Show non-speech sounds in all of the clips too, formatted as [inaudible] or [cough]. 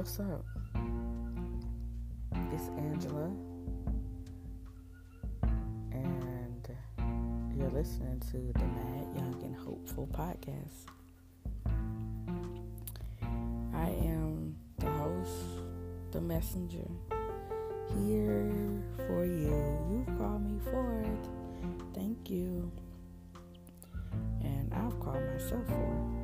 What's up? It's Angela, and you're listening to the Mad, Young, and Hopeful podcast. I am the host, the messenger, here for you. You've called me for it. Thank you. And I've called myself for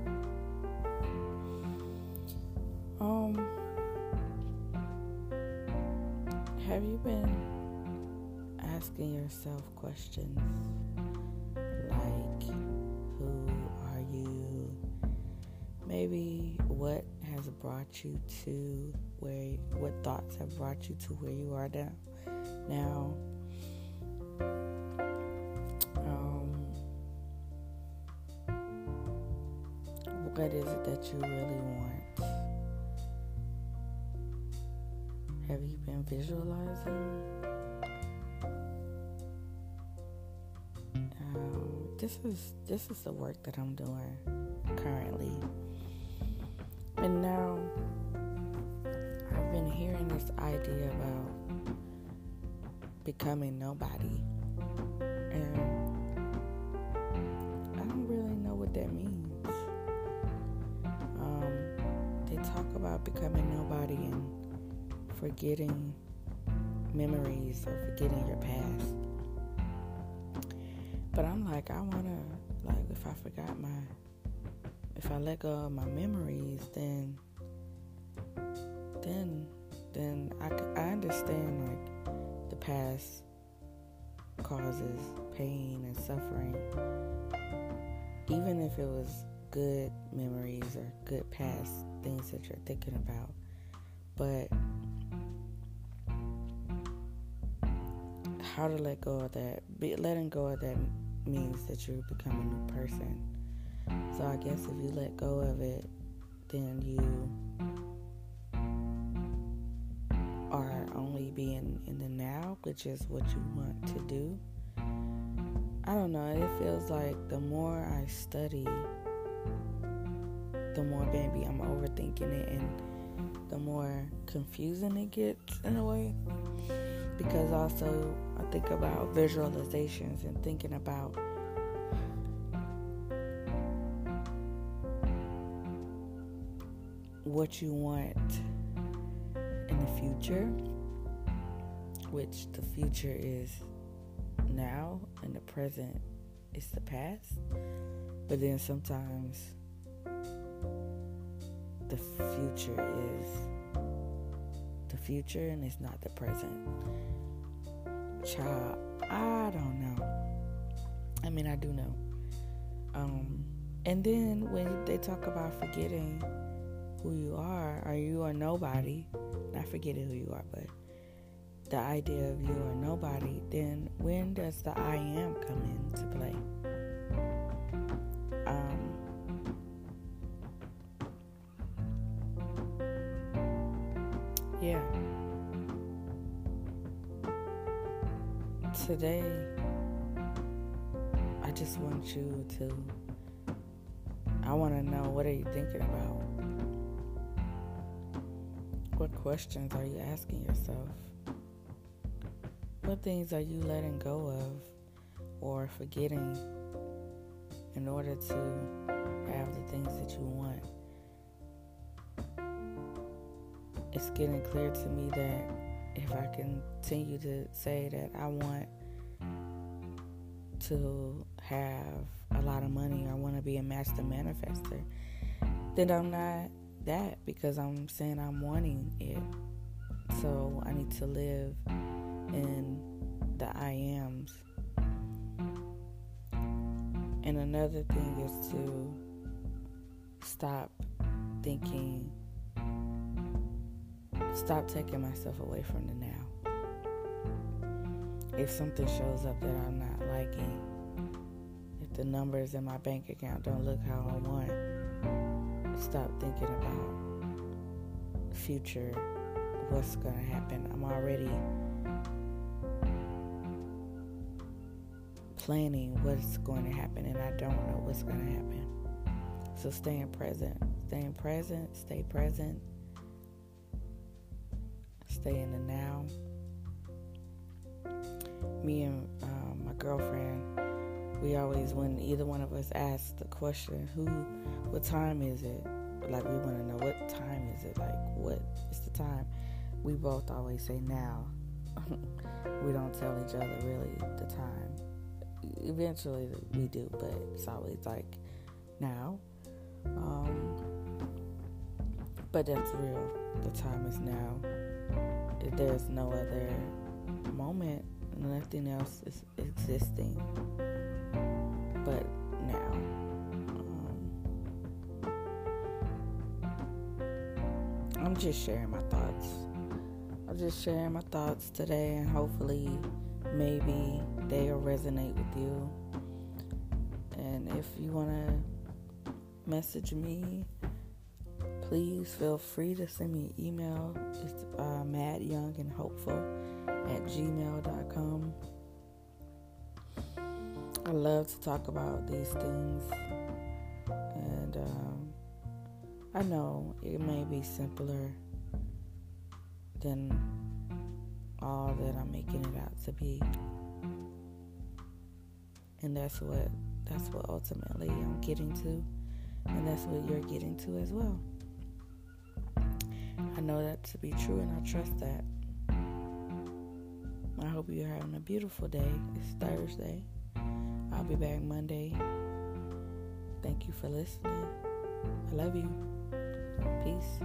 have you been asking yourself questions like, who are you? Maybe what has brought you to where, what thoughts have brought you to where you are now? Now, um, what is it that you really want? Visualizing? Um, this is this is the work that I'm doing currently, and now I've been hearing this idea about becoming nobody, and I don't really know what that means. Um, they talk about becoming nobody and forgetting memories or forgetting your past. But I'm like, I wanna, like, if I forgot my, if I let go of my memories, then, then, then I, I understand, like, the past causes pain and suffering. Even if it was good memories or good past things that you're thinking about. But how to let go of that. Be, letting go of that means that you become a new person. So I guess if you let go of it, then you are only being in the now, which is what you want to do. I don't know. It feels like the more I study, the more baby I'm overthinking it, and the more confusing it gets in a way because also I think about visualizations and thinking about what you want in the future, which the future is now and the present is the past. But then sometimes the future is the future and it's not the present. Child, I don't know. I mean, I do know. Um, and then when they talk about forgetting who you are, or you are nobody, not forgetting who you are, but the idea of you are nobody, then when does the I am come into play? Today, I just want you to, I want to know what are you thinking about? What questions are you asking yourself? What things are you letting go of or forgetting in order to have the things that you want? It's getting clear to me that if I continue to say that I want to have a lot of money or I want to be a master manifester, then I'm not that because I'm saying I'm wanting it. So I need to live in the I ams. And another thing is to stop thinking, stop taking myself away from the now. If something shows up that I'm not liking, if the numbers in my bank account don't look how I want, stop thinking about future, what's going to happen. I'm already planning what's going to happen and I don't know what's going to happen. So staying present, staying present, stay present, stay in the now. Me and um, my girlfriend, we always, when either one of us asks the question, "Who? What time is it?" Like we want to know what time is it? Like what is the time? We both always say now. [laughs] we don't tell each other really the time. Eventually we do, but it's always like now. Um, but that's real. The time is now. If there's no other moment. Nothing else is existing but now. Um, I'm just sharing my thoughts. I'm just sharing my thoughts today, and hopefully, maybe they'll resonate with you. And if you want to message me, please feel free to send me an email. It's uh, madyoungandhopeful at gmail.com. I love to talk about these things, and um, I know it may be simpler than all that I'm making it out to be, and that's what that's what ultimately I'm getting to, and that's what you're getting to as well. I know that to be true, and I trust that. I hope you're having a beautiful day. It's Thursday. I'll be back Monday. Thank you for listening. I love you. Peace.